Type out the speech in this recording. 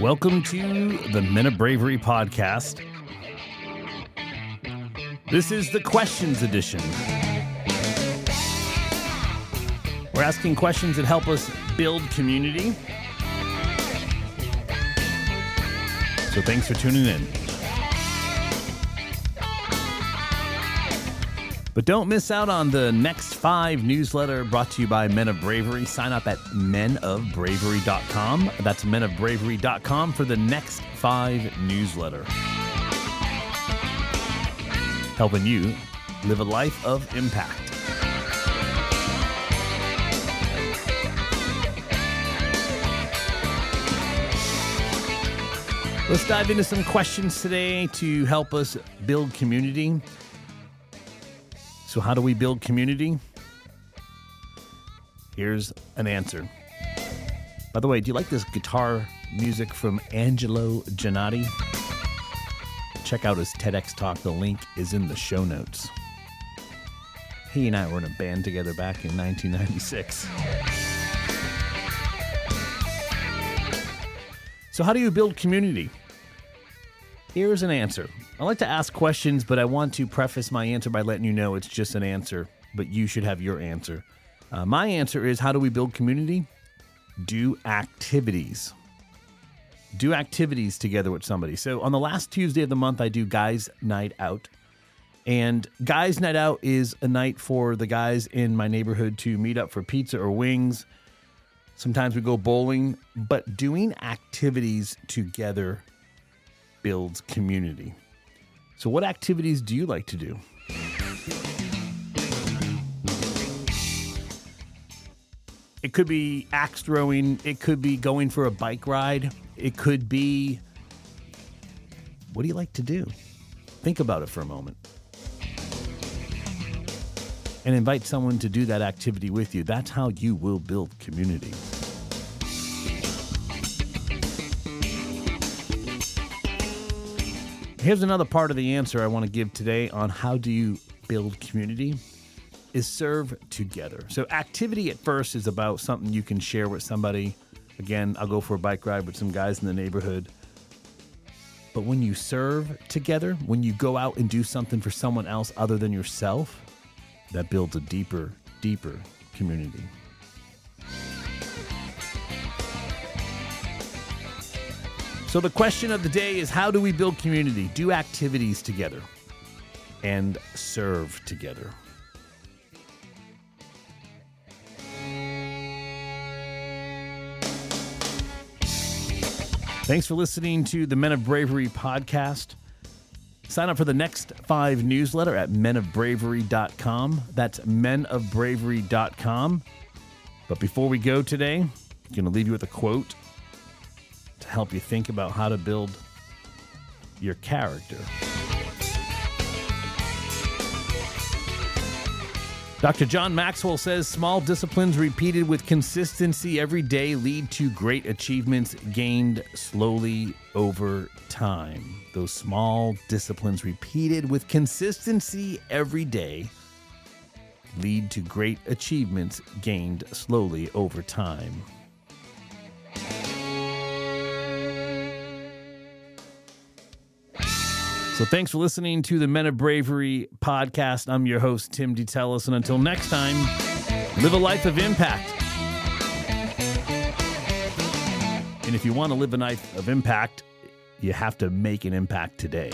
Welcome to the Men of Bravery podcast. This is the questions edition. We're asking questions that help us build community. So thanks for tuning in. But don't miss out on the next five newsletter brought to you by Men of Bravery. Sign up at menofbravery.com. That's menofbravery.com for the next five newsletter. Helping you live a life of impact. Let's dive into some questions today to help us build community. So, how do we build community? Here's an answer. By the way, do you like this guitar music from Angelo Janotti? Check out his TEDx talk. The link is in the show notes. He and I were in a band together back in 1996. So, how do you build community? Here's an answer. I like to ask questions, but I want to preface my answer by letting you know it's just an answer, but you should have your answer. Uh, my answer is how do we build community? Do activities. Do activities together with somebody. So on the last Tuesday of the month, I do Guys Night Out. And Guys Night Out is a night for the guys in my neighborhood to meet up for pizza or wings. Sometimes we go bowling, but doing activities together builds community. So, what activities do you like to do? It could be axe throwing, it could be going for a bike ride, it could be what do you like to do? Think about it for a moment. And invite someone to do that activity with you. That's how you will build community. Here's another part of the answer I want to give today on how do you build community is serve together. So activity at first is about something you can share with somebody. Again, I'll go for a bike ride with some guys in the neighborhood. But when you serve together, when you go out and do something for someone else other than yourself, that builds a deeper, deeper community. So, the question of the day is how do we build community? Do activities together and serve together. Thanks for listening to the Men of Bravery podcast. Sign up for the next five newsletter at menofbravery.com. That's menofbravery.com. But before we go today, I'm going to leave you with a quote help you think about how to build your character. Dr. John Maxwell says small disciplines repeated with consistency every day lead to great achievements gained slowly over time. Those small disciplines repeated with consistency every day lead to great achievements gained slowly over time. So thanks for listening to the Men of Bravery podcast. I'm your host, Tim DeTellis. And until next time, live a life of impact. And if you want to live a life of impact, you have to make an impact today.